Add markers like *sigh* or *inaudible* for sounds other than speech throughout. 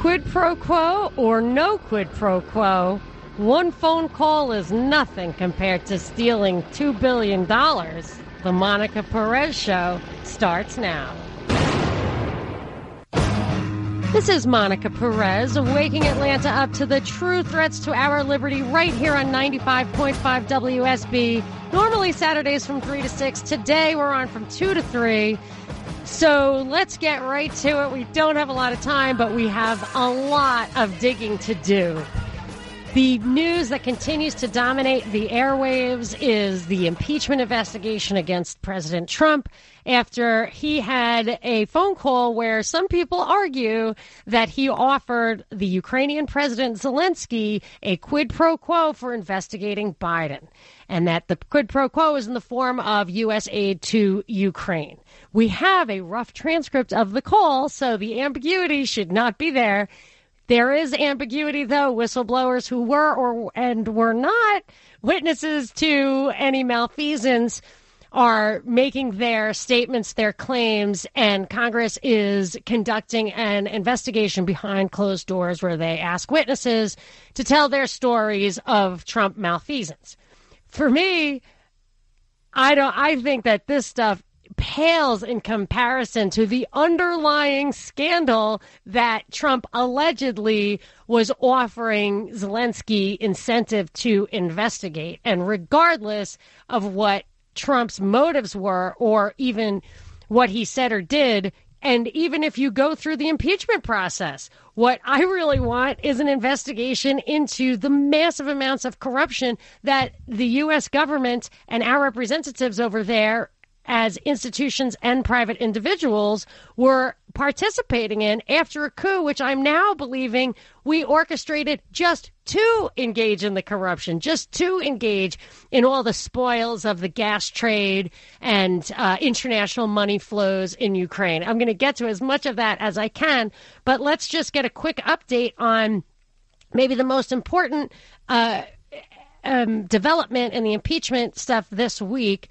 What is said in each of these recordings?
Quid pro quo or no quid pro quo, one phone call is nothing compared to stealing $2 billion. The Monica Perez Show starts now. This is Monica Perez, waking Atlanta up to the true threats to our liberty right here on 95.5 WSB. Normally Saturdays from 3 to 6. Today we're on from 2 to 3. So let's get right to it. We don't have a lot of time, but we have a lot of digging to do. The news that continues to dominate the airwaves is the impeachment investigation against President Trump after he had a phone call where some people argue that he offered the Ukrainian President Zelensky a quid pro quo for investigating Biden, and that the quid pro quo is in the form of U.S. aid to Ukraine. We have a rough transcript of the call, so the ambiguity should not be there. There is ambiguity, though. Whistleblowers who were or and were not witnesses to any malfeasance are making their statements, their claims, and Congress is conducting an investigation behind closed doors where they ask witnesses to tell their stories of Trump malfeasance. For me, I don't. I think that this stuff pales in comparison to the underlying scandal that Trump allegedly was offering Zelensky incentive to investigate. And regardless of what Trump's motives were or even what he said or did, and even if you go through the impeachment process, what I really want is an investigation into the massive amounts of corruption that the U.S. government and our representatives over there as institutions and private individuals were participating in after a coup, which I'm now believing we orchestrated just to engage in the corruption, just to engage in all the spoils of the gas trade and uh, international money flows in Ukraine. I'm going to get to as much of that as I can, but let's just get a quick update on maybe the most important uh, um, development in the impeachment stuff this week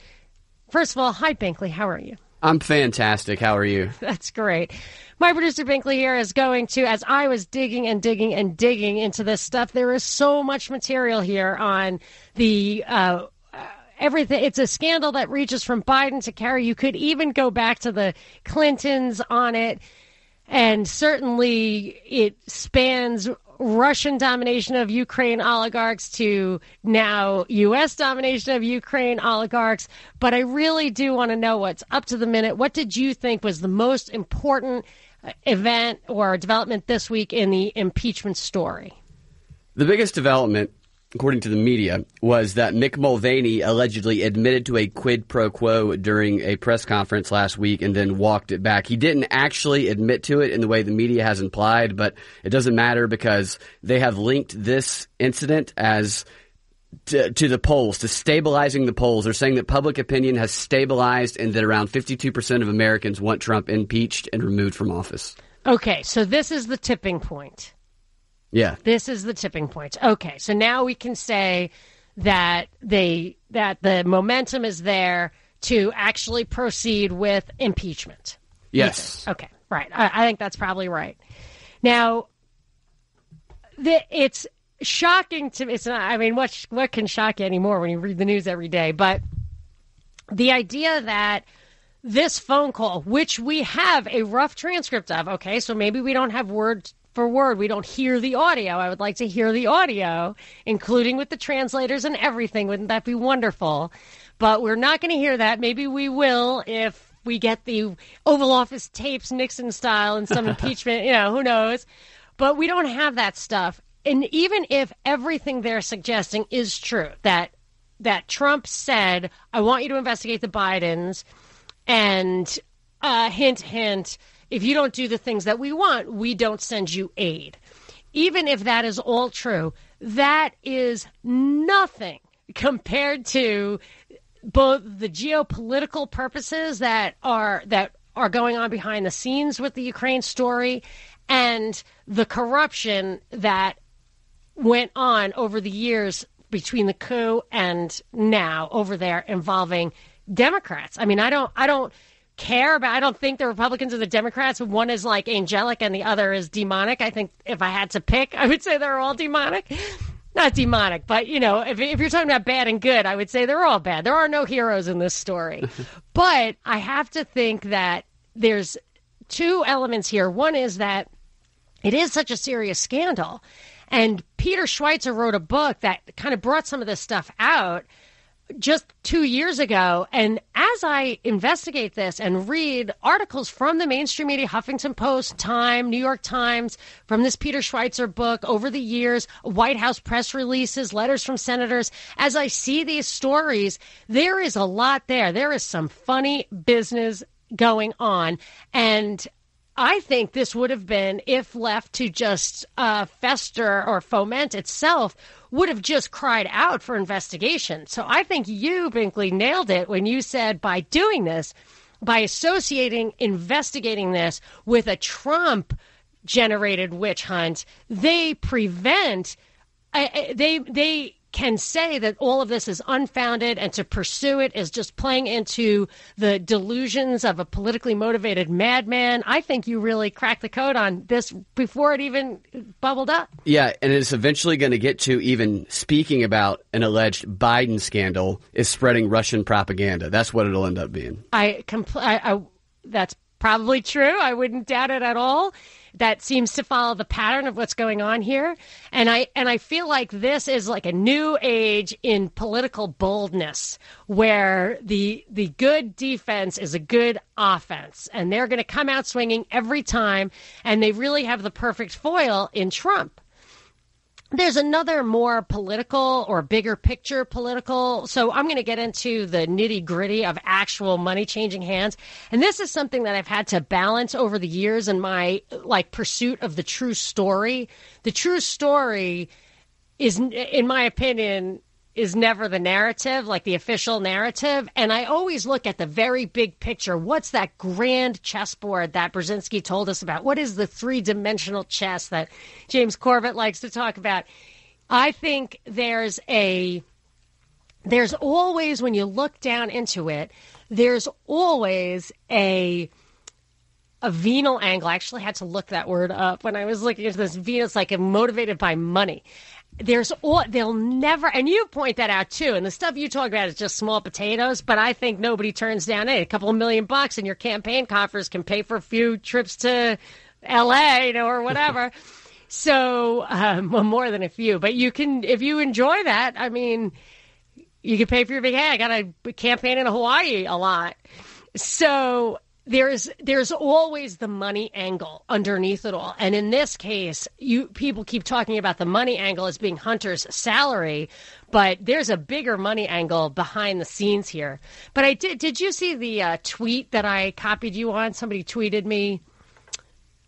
First of all, hi, Binkley. How are you? I'm fantastic. How are you? *laughs* That's great. My producer Binkley here is going to, as I was digging and digging and digging into this stuff, there is so much material here on the uh, everything. It's a scandal that reaches from Biden to Kerry. You could even go back to the Clintons on it. And certainly it spans Russian domination of Ukraine oligarchs to now U.S. domination of Ukraine oligarchs. But I really do want to know what's up to the minute. What did you think was the most important uh, event or development this week in the impeachment story? The biggest development according to the media, was that Mick Mulvaney allegedly admitted to a quid pro quo during a press conference last week and then walked it back. He didn't actually admit to it in the way the media has implied, but it doesn't matter because they have linked this incident as to, to, the polls, to stabilizing the polls. They're saying that public opinion has stabilized and that around 52% of Americans want Trump impeached and removed from office. Okay, so this is the tipping point. Yeah. This is the tipping point. Okay, so now we can say that they that the momentum is there to actually proceed with impeachment. Yes. Okay, right. I, I, think that's probably right. Now, the, it's shocking to me. it's not. I mean, what what can shock you anymore when you read the news every day? But the idea that this phone call, which we have a rough transcript of, okay, so maybe we don't have word for word. We don't hear the audio. I would like to hear the audio, including with the translators and everything. Wouldn't that be wonderful? But we're not going to hear that. Maybe we will if we get the Oval Office tapes, Nixon style, and some *laughs* impeachment. You know, who knows? But we don't have that stuff. And even if everything they're suggesting is true, that that Trump said, "I want you to investigate the Bidens," and uh, hint, hint if you don't do the things that we want, we don't send you aid. Even if that is all true, that is nothing compared to both the geopolitical purposes that are that are going on behind the scenes with the Ukraine story and the corruption that went on over the years between the coup and now over there involving Democrats. I mean, I don't I don't care about. I don't think the Republicans or the Democrats. One is like angelic and the other is demonic. I think if I had to pick, *laughs* I would say they're all demonic. Not demonic, but you know, if, if you're talking about bad and good, I would say they're all bad. There are no heroes in this story. *laughs* but I have to think that there's two elements here. One is that it is such a serious scandal. And Peter Schweizer wrote a book that kind of brought some of this stuff out just two years ago. And as I investigate this and read articles from the mainstream media, Huffington Post, Time, New York Times, from this Peter Schweizer book over the years, White House press releases, letters from senators, as I see these stories, there is a lot there. There is some funny business going on. And I think this would have been, if left to just uh, fester or foment itself, would have just cried out for investigation. So I think you, Binkley, nailed it when you said by doing this, by associating investigating this with a Trump generated witch hunt, they prevent. Uh, they they can say that all of this is unfounded and to pursue it is just playing into the delusions of a politically motivated madman. I think you really cracked the code on this before it even bubbled up. Yeah, and it's eventually going to get to even speaking about an alleged Biden scandal is spreading Russian propaganda. That's what it'll end up being. I, compl- I, I that's probably true. I wouldn't doubt it at all that seems to follow the pattern of what's going on here. And I and I feel like this is like a new age in political boldness where the the good defense is a good offense. And they're going to come out swinging every time. And they really have the perfect foil in Trump there's another more political or bigger picture political. So I'm going to get into the nitty gritty of actual money changing hands. And this is something that I've had to balance over the years in my like pursuit of the true story. The true story is, in my opinion, is never the narrative, like the official narrative. And I always look at the very big picture. What's that grand chessboard that Brzezinski told us about? What is the three dimensional chess that James Corbett likes to talk about? I think there's a, there's always, when you look down into it, there's always a, a venal angle. I actually had to look that word up when I was looking into this. Venus, like motivated by money there's all they'll never and you point that out too and the stuff you talk about is just small potatoes but i think nobody turns down a couple of million bucks and your campaign coffers can pay for a few trips to la you know or whatever. *laughs* So um, well more than a few but you can if you enjoy that i mean you can pay for your vacation i got a campaign in hawaii a lot. So there's there's always the money angle underneath it all. And in this case you people keep talking about the money angle as being hunter's salary but there's a bigger money angle behind the scenes here. But i did did you see the uh, tweet that i copied you on? Somebody tweeted me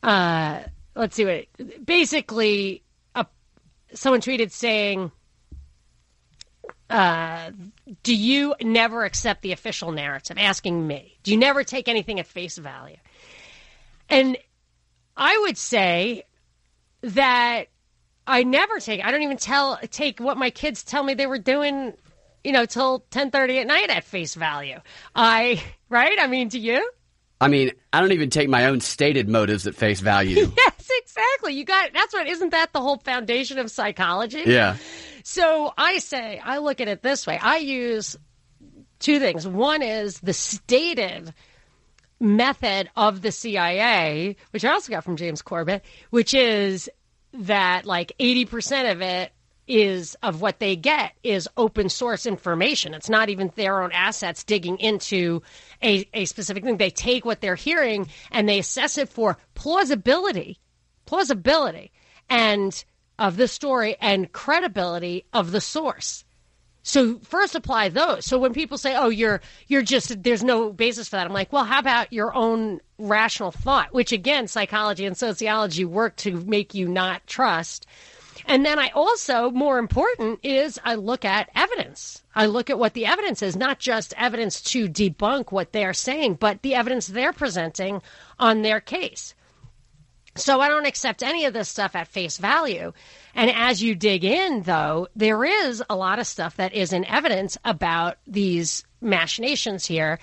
uh let's see what basically a, someone tweeted saying uh, do you never accept the official narrative? Asking me. Do you never take anything at face value? And I would say that I never take. I don't even tell take what my kids tell me they were doing, you know, till ten thirty at night at face value. I right. I mean, do you? I mean, I don't even take my own stated motives at face value. *laughs* yes, exactly. You got that's what isn't that the whole foundation of psychology? Yeah. So I say, I look at it this way. I use two things. One is the stated method of the CIA, which I also got from James Corbett, which is that like 80% of it is of what they get is open source information. It's not even their own assets digging into a, a specific thing. They take what they're hearing and they assess it for plausibility, plausibility. And of the story and credibility of the source. So first apply those. So when people say, "Oh, you're you're just there's no basis for that," I'm like, "Well, how about your own rational thought?" Which again, psychology and sociology work to make you not trust. And then I also, more important, is I look at evidence. I look at what the evidence is, not just evidence to debunk what they're saying, but the evidence they're presenting on their case. So I don't accept any of this stuff at face value. And as you dig in, though, there is a lot of stuff that is in evidence about these machinations here.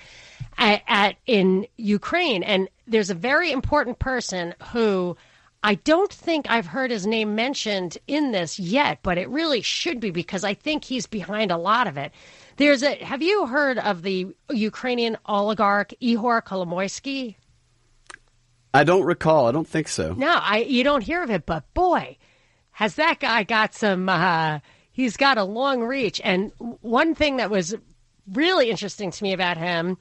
at, at in Ukraine. And there's a very important person who I don't think I've heard his name mentioned in this yet, but it really should be because I think he's behind a lot of it. There's a. Have you heard of the Ukrainian oligarch Ihor Kolomoisky? I don't recall. I don't think so. No, I. You don't hear of it, but boy, has that guy got some. Uh, he's got a long reach. And one thing that was really interesting to me about him,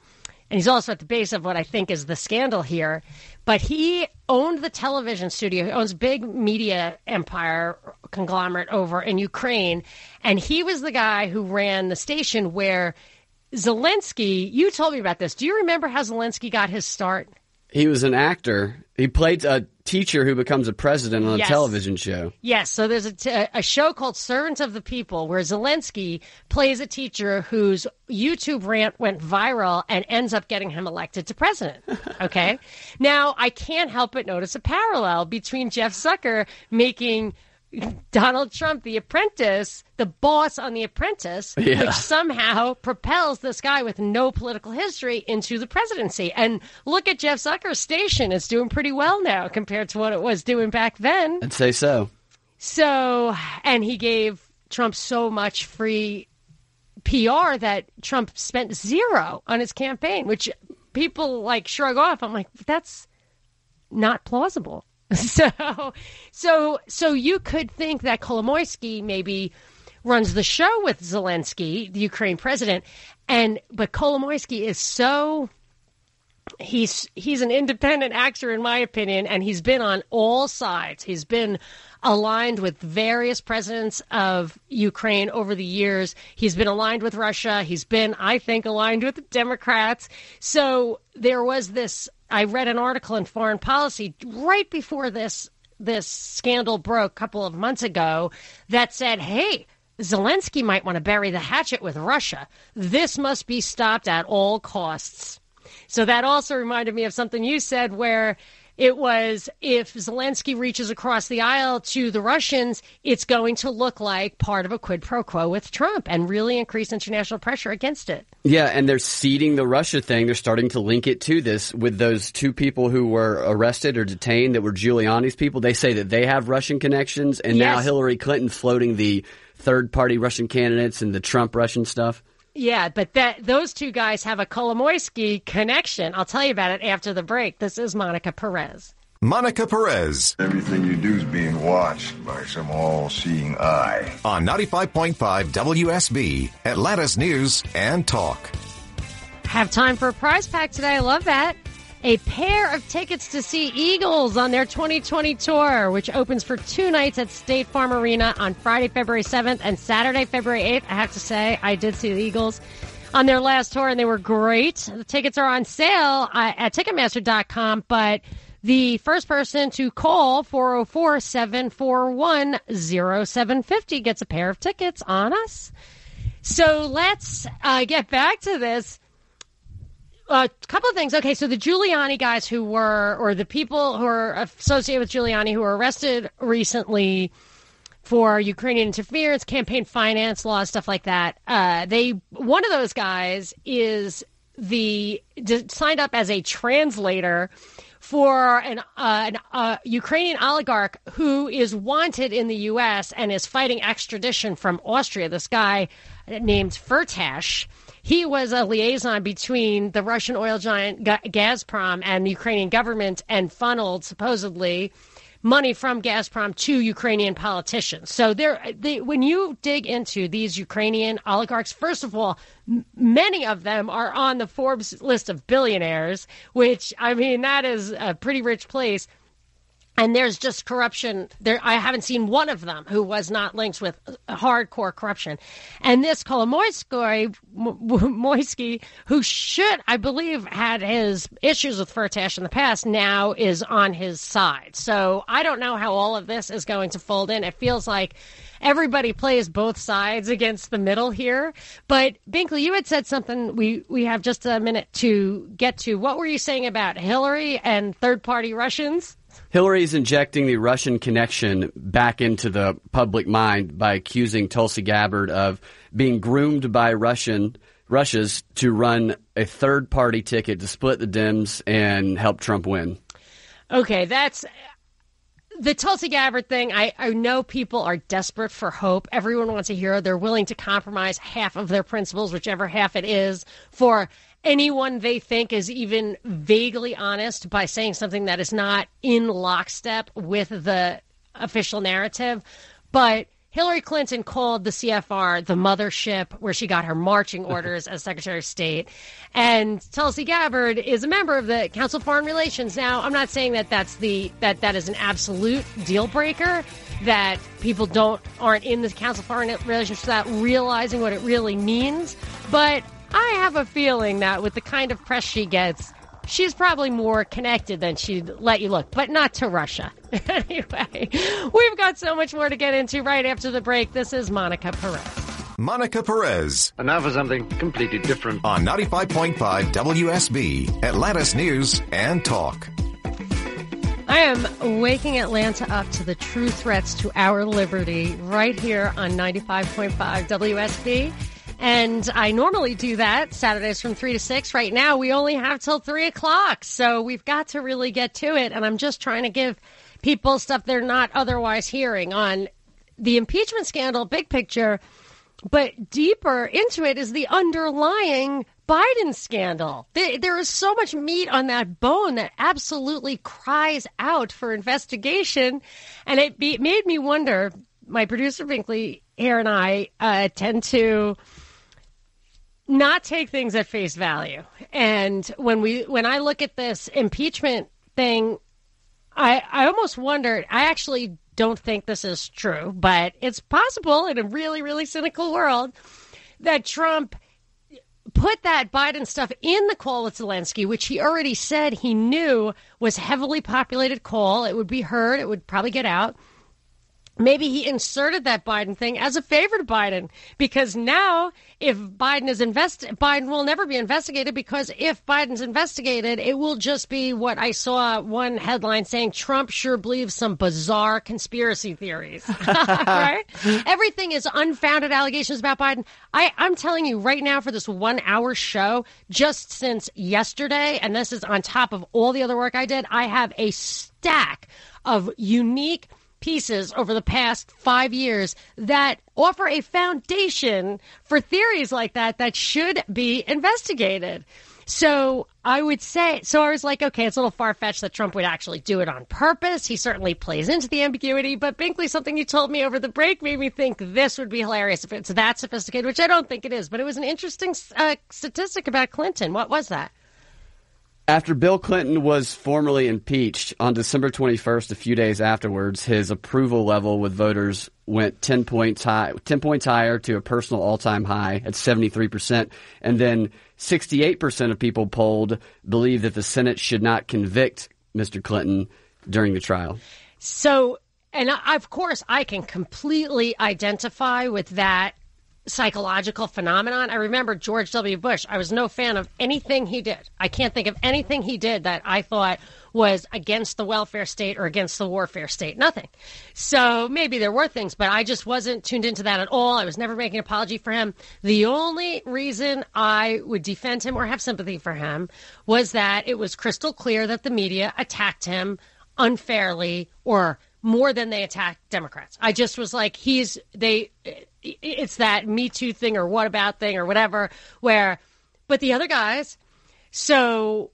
and he's also at the base of what I think is the scandal here, but he owned the television studio. He owns big media empire conglomerate over in Ukraine, and he was the guy who ran the station where Zelensky. You told me about this. Do you remember how Zelensky got his start? He was an actor. He played a teacher who becomes a president on a television show. Yes, so there's a, t- a show called Servants of the People where Zelensky plays a teacher whose YouTube rant went viral and ends up getting him elected to president. *laughs* Okay. now, I can't help but notice a parallel between Jeff Zucker making Donald Trump the apprentice, the boss on the apprentice, Yeah. which somehow propels this guy with no political history into the presidency. And look at Jeff Zucker's station. It's doing pretty well now compared to what it was doing back then. I'd say so. So, and he gave Trump so much free PR that Trump spent zero on his campaign, which people like shrug off. I'm like, that's not plausible. *laughs* So, so, so you could think that Kolomoisky maybe runs the show with Zelensky, the Ukraine president, and but Kolomoisky is so he's he's an independent actor in my opinion and he's been on all sides. He's been aligned with various presidents of Ukraine over the years. He's been aligned with Russia. He's been I think aligned with the Democrats. So there was this I read an article in Foreign Policy right before this this scandal broke a couple of months ago that said hey Zelensky might want to bury the hatchet with Russia. This must be stopped at all costs. So that also reminded me of something you said where it was if Zelensky reaches across the aisle to the Russians, it's going to look like part of a quid pro quo with Trump and really increase international pressure against it. Yeah, and they're seeding the Russia thing. They're starting to link it to this with those two people who were arrested or detained that were Giuliani's people. They say that they have Russian connections, and now Hillary Clinton floating the third party Russian candidates and the Trump Russian stuff. Yeah, but that those two guys have a Kolomoisky connection. I'll tell you about it after the break. This is Monica Perez. Monica Perez Everything you do is being watched by some all-seeing eye. on 95.5 WSB, Atlanta's News and Talk. Have time for a prize pack today. I love that. A pair of tickets to see Eagles on their 2020 tour, which opens for two nights at State Farm Arena on Friday, February 7th and Saturday, February 8th. I have to say, I did see the Eagles on their last tour and they were great. The tickets are on sale uh, at Ticketmaster.com, but the first person to call 404 741 0750 gets a pair of tickets on us. So let's uh, get back to this a couple of things. Okay, so the Giuliani guys who were, or the people who are associated with Giuliani who were arrested recently for Ukrainian interference, campaign finance law, stuff like that. Uh, they one of those guys is the signed up as a translator for an, uh, an uh, Ukrainian oligarch who is wanted in the U.S. and is fighting extradition from Austria. This guy named Firtash. He was a liaison between the Russian oil giant Gazprom and the Ukrainian government and funneled supposedly money from Gazprom to Ukrainian politicians. So there, they, when you dig into these Ukrainian oligarchs, first of all, m- many of them are on the Forbes list of billionaires, which I mean that is a pretty rich place. And there's just corruption. There, I haven't seen one of them who was not linked with hardcore corruption. And this Kolomoisky, *laughs* Moisky, who should, I believe, had his issues with Firtash in the past, now is on his side. So I don't know how all of this is going to fold in. It feels like everybody plays both sides against the middle here. But Binkley, you had said something. We we have just a minute to get to. What were you saying about Hillary and third party Russians? Hillary's injecting the Russian connection back into the public mind by accusing Tulsi Gabbard of being groomed by Russian Russia's to run a third party ticket to split the Dems and help Trump win. Okay, that's the Tulsi Gabbard thing. I, I know people are desperate for hope. Everyone wants a hero. They're willing to compromise half of their principles, whichever half it is, for anyone they think is even vaguely honest by saying something that is not in lockstep with the official narrative. But Hillary Clinton called the CFR the mothership where she got her marching *laughs* orders as Secretary of State. And Tulsi Gabbard is a member of the Council of Foreign Relations. Now, I'm not saying that that's the that that is an absolute deal breaker that people don't aren't in the Council of Foreign Relations without realizing what it really means, but I have a feeling that with the kind of press she gets, she's probably more connected than she'd let you look, but not to Russia. *laughs* anyway, we've got so much more to get into right after the break. This is Monica Perez. Monica Perez And now for something completely different. on 95.5 WSB, Atlanta's News and Talk. I am waking Atlanta up to the true threats to our liberty right here on 95.5 WSB. And I normally do that Saturdays from 3 to 6. Right now, we only have till 3 o'clock. So we've got to really get to it. And I'm just trying to give people stuff they're not otherwise hearing on the impeachment scandal, big picture. But deeper into it is the underlying Biden scandal. There, is so much meat on that bone that absolutely cries out for investigation. And it made me wonder. My producer Binkley here and I uh, tend to not take things at face value. And when we when I look at this impeachment thing, I I almost wondered. I actually don't think this is true, but it's possible in a really really cynical world that Trump put that Biden stuff in the call with Zelensky, which he already said he knew was heavily populated call. It would be heard. It would probably get out. Maybe he inserted that Biden thing as a favor to Biden because now if Biden is invest Biden will never be investigated because if Biden's investigated, it will just be what I saw one headline saying Trump sure believes some bizarre conspiracy theories. *laughs* right? Everything is unfounded allegations about Biden. I, I'm telling you right now for this one hour show, just since yesterday, and this is on top of all the other work I did, I have a stack of unique pieces over the past five years that offer a foundation for theories like that that should be investigated. So I would say, so I was like, okay, it's a little far fetched that Trump would actually do it on purpose. He certainly plays into the ambiguity, but Binkley, something you told me over the break made me think this would be hilarious if it's that sophisticated, which I don't think it is, but it was an interesting uh, statistic about Clinton. What was that? After Bill Clinton was formally impeached on December 21st, a few days afterwards, his approval level with voters went 10 points high, 10 points higher to a personal all-time high at 73%. And then 68% of people polled believe that the Senate should not convict Mr. Clinton during the trial. So, and I, of course, I can completely identify with that psychological phenomenon. I remember George W. Bush. I was no fan of anything he did. I can't think of anything he did that I thought was against the welfare state or against the warfare state. Nothing. So maybe there were things, but I just wasn't tuned into that at all. I was never making an apology for him. The only reason I would defend him or have sympathy for him was that it was crystal clear that the media attacked him unfairly or more than they attacked Democrats. I just was like, he's they. It's that Me Too thing or what about thing or whatever. Where, but the other guys, so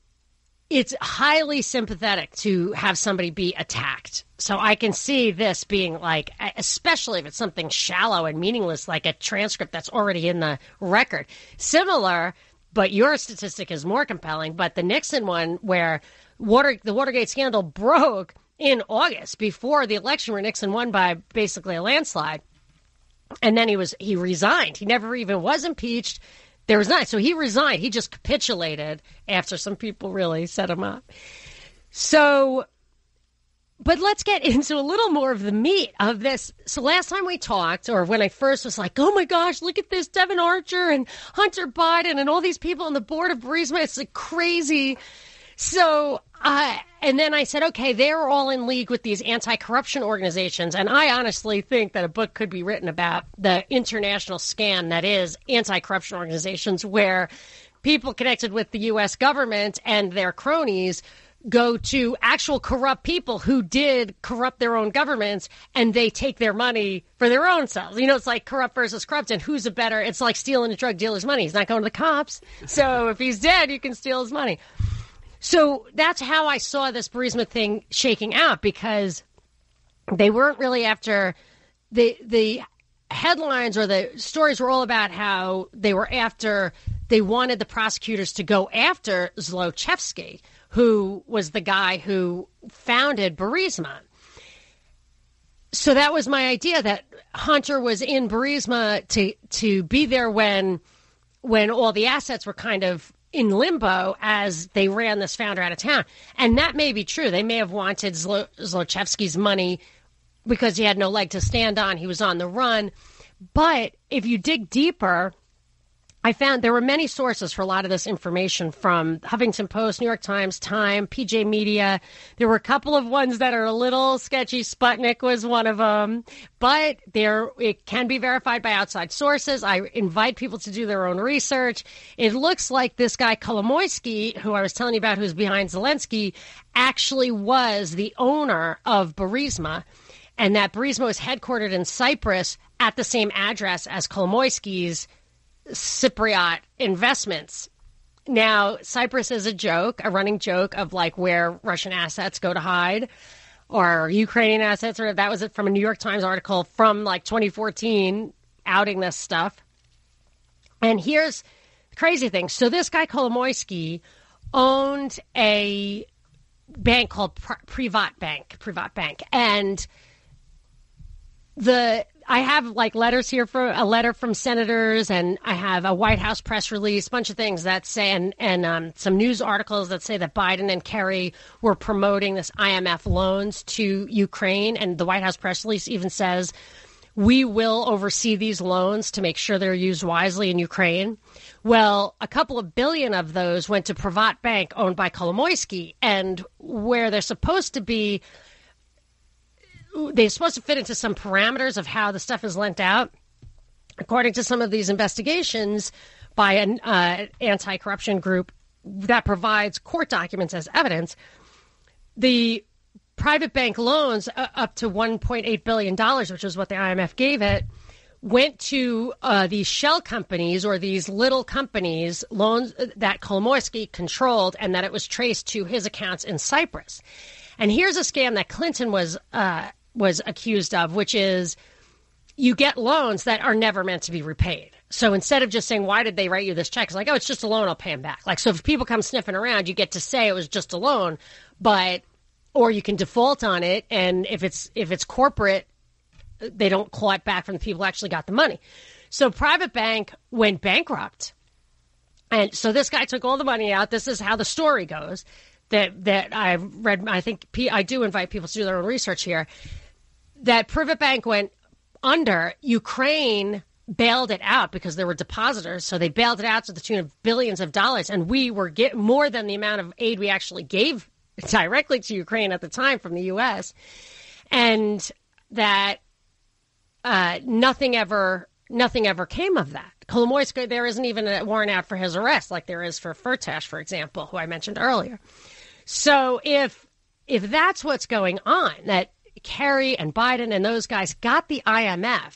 it's highly sympathetic to have somebody be attacked. So I can see this being like, especially if it's something shallow and meaningless, like a transcript that's already in the record. Similar, but your statistic is more compelling. But the Nixon one, where Water the Watergate scandal broke in August before the election, where Nixon won by basically a landslide, and then he was he resigned. He never even was impeached. There was not. So he resigned. He just capitulated after some people really set him up. So, but let's get *laughs* into a little more of the meat of this. So last time we talked, or when I first was like, oh my gosh, look at this Devon Archer and Hunter Biden and all these people on the board of Burisma. It's like crazy So, uh, and then I said, okay, they're all in league with these anti corruption organizations. And I honestly think that a book could be written about the international scan that is anti corruption organizations, where people connected with the U.S. government and their cronies go to actual corrupt people who did corrupt their own governments and they take their money for their own selves. You know, it's like corrupt versus corrupt and who's a better, it's like stealing a drug dealer's money. He's not going to the cops. So if he's dead, you can steal his money. So that's how I saw this Burisma thing shaking out because they weren't really after the the headlines or the stories were all about how they were after they wanted the prosecutors to go after Zlochevsky, who was the guy who founded Burisma. So that was my idea that Hunter was in Burisma to to be there when when all the assets were kind of in limbo as they ran this founder out of town. And that may be true. They may have wanted Zlo- Zlochevsky's money because he had no leg to stand on. He was on the run. But if you dig deeper, I found there were many sources for a lot of this information from Huffington Post, New York Times, Time, PJ Media. There were a couple of ones that are a little sketchy. Sputnik was one of them, but there it can be verified by outside sources. I invite people to do their own research. It looks like this guy Kolomoisky, who I was telling you about, who's behind Zelensky, actually was the owner of Burisma and that Burisma was headquartered in Cyprus at the same address as Kolomoisky's Cypriot investments. Now, Cyprus is a joke, a running joke of like where Russian assets go to hide or Ukrainian assets, or that was it from a New York Times article from like 2014 outing this stuff. And here's the crazy thing. So this guy Kolomoisky owned a bank called Privat Bank, Privat Bank, and the I have like letters here for a letter from senators, and I have a White House press release, bunch of things that say, and and um, some news articles that say that Biden and Kerry were promoting this IMF loans to Ukraine, and the White House press release even says we will oversee these loans to make sure they're used wisely in Ukraine. Well, a couple of billion of those went to Privat Bank owned by Kolomoisky, and where they're supposed to be they're supposed to fit into some parameters of how the stuff is lent out. According to some of these investigations by an uh, anti corruption group that provides court documents as evidence, the private bank loans uh, up to $1.8 billion, which is what the IMF gave it, went to uh, these shell companies or these little companies, loans that Kolomoisky controlled, and that it was traced to his accounts in Cyprus. And here's a scam that Clinton was uh, was accused of, which is you get loans that are never meant to be repaid. So instead of just saying, why did they write you this check? It's like, oh, it's just a loan. I'll pay them back. Like, so if people come sniffing around, you get to say it was just a loan, but, or you can default on it. And if it's, if it's corporate, they don't claw it back from the people who actually got the money. So private bank went bankrupt. And so this guy took all the money out. This is how the story goes that, that I've read. I think I do invite people to do their own research here that Privat Bank went under. Ukraine bailed it out because there were depositors, so they bailed it out to the tune of billions of dollars, and we were get more than the amount of aid we actually gave *laughs* directly to Ukraine at the time from the U.S. And that uh, nothing ever nothing ever came of that. Kolomoisky, there isn't even a warrant out for his arrest, like there is for Firtash, for example, who I mentioned earlier. So if if that's what's going on, that Kerry and Biden and those guys got the IMF,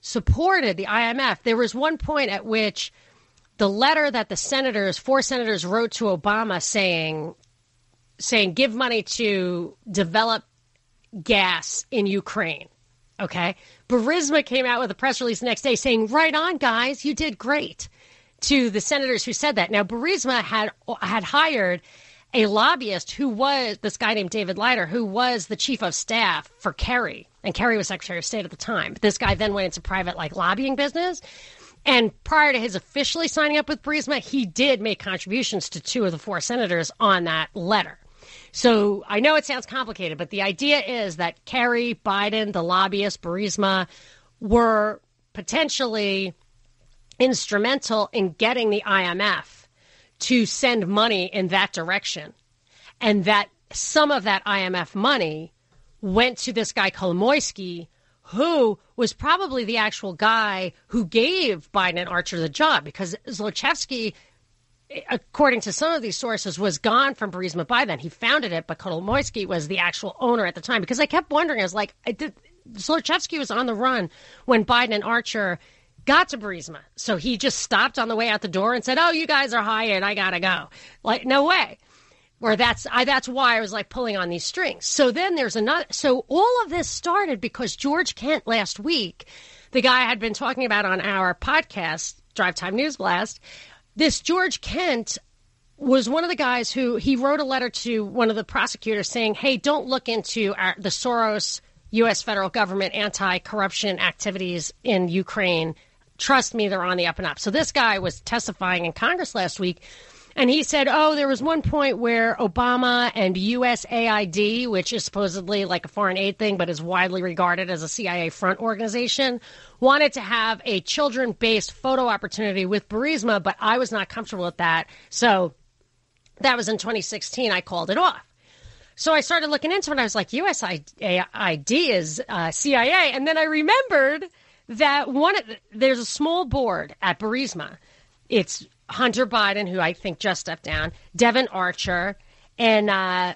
supported the IMF. There was one point at which the letter that the senators, four senators, wrote to Obama saying, saying, give money to develop gas in Ukraine. Okay. Burisma came out with a press release the next day saying, right on, guys, you did great to the senators who said that. Now, Burisma had, had hired a lobbyist who was this guy named David Leiter, who was the chief of staff for Kerry, and Kerry was Secretary of State at the time. This guy then went into private like lobbying business. And prior to his officially signing up with Burisma, he did make contributions to two of the four senators on that letter. So I know it sounds complicated, but the idea is that Kerry, Biden, the lobbyist, Burisma were potentially instrumental in getting the IMF to send money in that direction. And that some of that IMF money went to this guy Kolomoisky, who was probably the actual guy who gave Biden and Archer the job because Zlochevsky, according to some of these sources, was gone from Burisma by then. He founded it, but Kolomoisky was the actual owner at the time. Because I kept wondering, I was like, I did, Zlochevsky was on the run when Biden and Archer got to Burisma. So he just stopped on the way out the door and said, "Oh, you guys are hired. I gotta go." Like, no way. Or that's I, that's why I was like pulling on these strings. So then there's another. So all of this started because George Kent last week, the guy I had been talking about on our podcast, Drive Time News Blast. This George Kent was one of the guys who he wrote a letter to one of the prosecutors saying, "Hey, don't look into our, the Soros." U.S. federal government anti corruption activities in Ukraine trust me, they're on the up and up. So this guy was testifying in Congress last week. And he said, oh, there was one point where Obama and USAID, which is supposedly like a foreign aid thing, but is widely regarded as a CIA front organization, wanted to have a children based photo opportunity with Burisma, but I was not comfortable with that. So that was in 2016. I called it off. So I started looking into it. and I was like, USAID is uh, CIA. And then I remembered that one there's a small board at Burisma. It's Hunter Biden, who I think just stepped down, Devon Archer, and uh,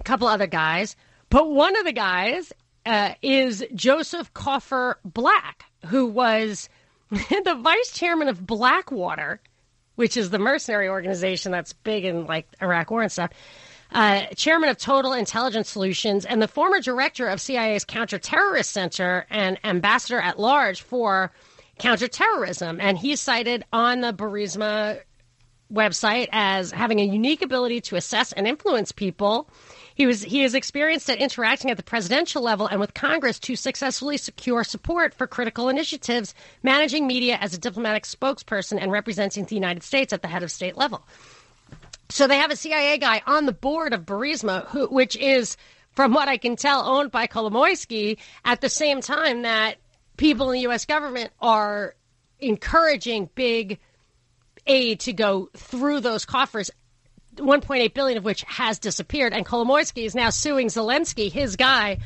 a couple other guys. But one of the guys uh, is Joseph Cofer Black, who was *laughs* the vice chairman of Blackwater, which is the mercenary organization that's big in like Iraq War and stuff uh, chairman of Total Intelligence Solutions, and the former director of CIA's Counterterrorist Center and ambassador at large for counterterrorism. And he's cited on the Burisma website as having a unique ability to assess and influence people. He was he is experienced at interacting at the presidential level and with Congress to successfully secure support for critical initiatives, managing media as a diplomatic spokesperson and representing the United States at the head of state level. So they have a CIA guy on the board of Burisma, who, which is, from what I can tell, owned by Kolomoisky. At the same time that people in the U.S. government are encouraging big aid to go through those coffers. 1.8 billion of which has disappeared, and Kolomoisky is now suing Zelensky, his guy,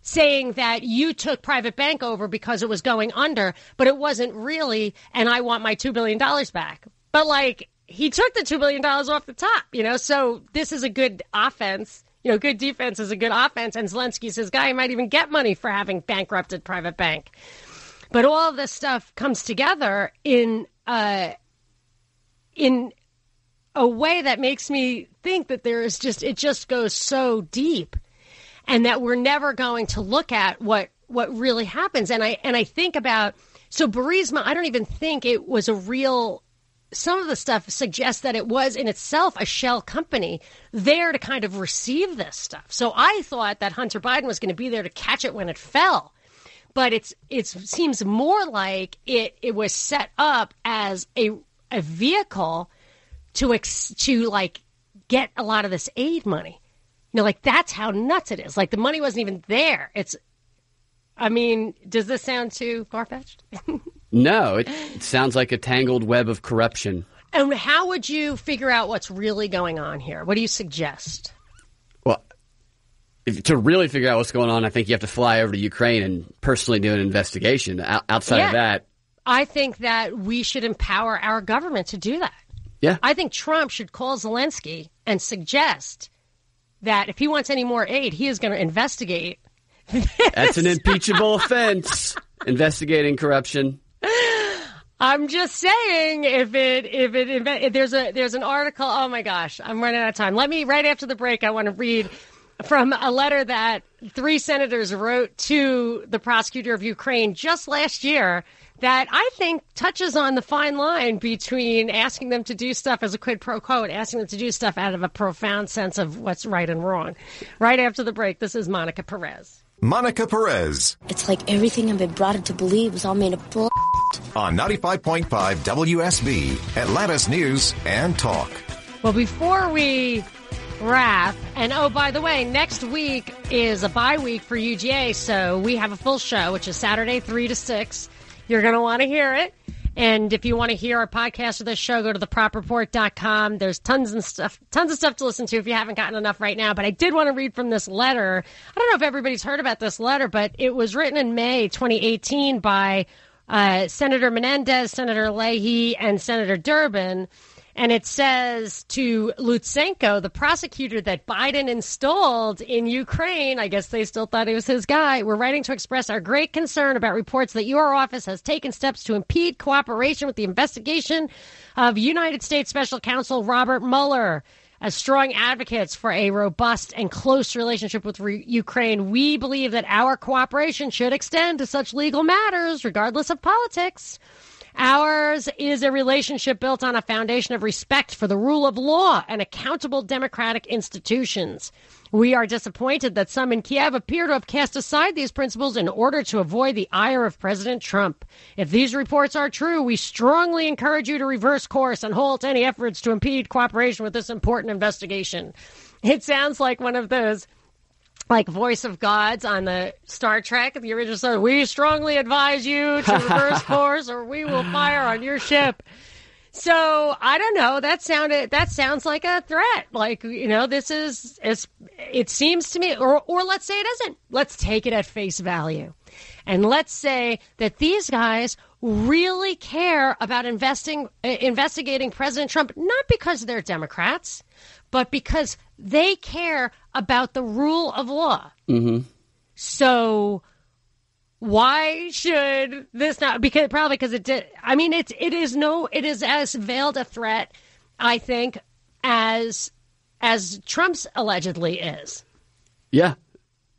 saying that you took private bank over because it was going under, but it wasn't really, and I want my $2 billion back. But like, he took the $2 billion off the top, you know, so this is a good offense. You know, good defense is a good offense. And Zelensky's his guy. He might even get money for having bankrupted private bank. But all this stuff comes together in uh, in a way that makes me think that there is just it just goes so deep, and that we're never going to look at what what really happens. And I and I think about so Burisma. I don't even think it was a real some of the stuff suggests that it was in itself a shell company there to kind of receive this stuff. So I thought that Hunter Biden was going to be there to catch it when it fell. But it's it seems more like it it was set up as a a vehicle to ex, to like get a lot of this aid money. You know, like that's how nuts it is. Like the money wasn't even there. It's I mean, does this sound too far fetched? *laughs* No, it, it sounds like a tangled web of corruption. And how would you figure out what's really going on here? What do you suggest? Well, if, to really figure out what's going on, I think you have to fly over to Ukraine and personally do an investigation. O- outside Yeah. of that, I think that we should empower our government to do that. yeah, I think Trump should call Zelensky and suggest that if he wants any more aid, he is going to investigate. *laughs* that's an impeachable offense. Investigating corruption. *laughs* I'm just saying, if it if it if there's a there's an article. Oh my gosh, I'm running out of time. Let me right after the break. I want to read from a letter that three senators wrote to the prosecutor of Ukraine just last year. That I think touches on the fine line between asking them to do stuff as a quid pro quo and asking them to do stuff out of a profound sense of what's right and wrong. Right after the break, this is Monica Perez. Monica Perez It's like everything I've been brought up to believe was all made of bull. On 95.5 WSB, Atlanta's News and Talk. Well, before we wrap, and oh, by the way, next week is a bye week for UGA, so we have a full show, which is Saturday, 3 to 6. You're going to want to hear it. And if you want to hear our podcast of this show, go to thepropreport.com. There's tons and stuff, tons of stuff to listen to if you haven't gotten enough right now. But I did want to read from this letter. I don't know if everybody's heard about this letter, but it was written in May 2018 by uh, Senator Menendez, Senator Leahy, and Senator Durbin. And it says to Lutsenko, the prosecutor that Biden installed in Ukraine, I guess they still thought he was his guy, we're writing to express our great concern about reports that your office has taken steps to impede cooperation with the investigation of United States Special Counsel Robert Mueller. As strong advocates for a robust and close relationship with re- Ukraine, we believe that our cooperation should extend to such legal matters, regardless of politics. Ours is a relationship built on a foundation of respect for the rule of law and accountable democratic institutions. We are disappointed that some in Kiev appear to have cast aside these principles in order to avoid the ire of President Trump. If these reports are true, we strongly encourage you to reverse course and halt any efforts to impede cooperation with this important investigation. It sounds like one of those like voice of gods on the Star Trek, the original Star. We strongly advise you to reverse *laughs* course, or we will fire on your ship. So I don't know. That sounded that sounds like a threat. Like you know, this is is it seems to me, or or let's say it isn't. Let's take it at face value, and let's say that these guys really care about investing uh, investigating President Trump, not because they're Democrats, but because they care about the rule of law. Mm-hmm. So why should this not? Because probably because it did. I mean, it's it is no, it is as veiled a threat, I think, as as Trump's allegedly is. Yeah,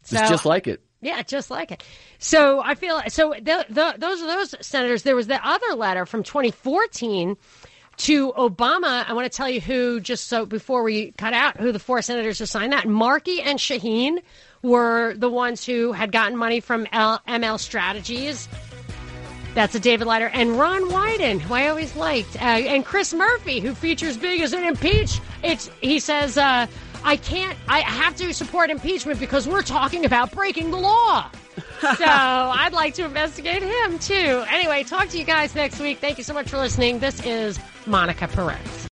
it's just like it. Yeah, just like it. So I feel so. The, the, those are those senators. There was the other letter from 2014 to Obama. I want to tell you who, just so before we cut out, who the four senators who signed that. Markey and Shaheen were the ones who had gotten money from L, ML Strategies. That's a David Leiter and Ron Wyden, who I always liked, uh, and Chris Murphy, who features big as an impeach. It's he says, uh, "I can't, I have to support impeachment because we're talking about breaking the law." so *laughs* I'd like to investigate him too. Anyway, talk to you guys next week. Thank you so much for listening. This is Monica Perez.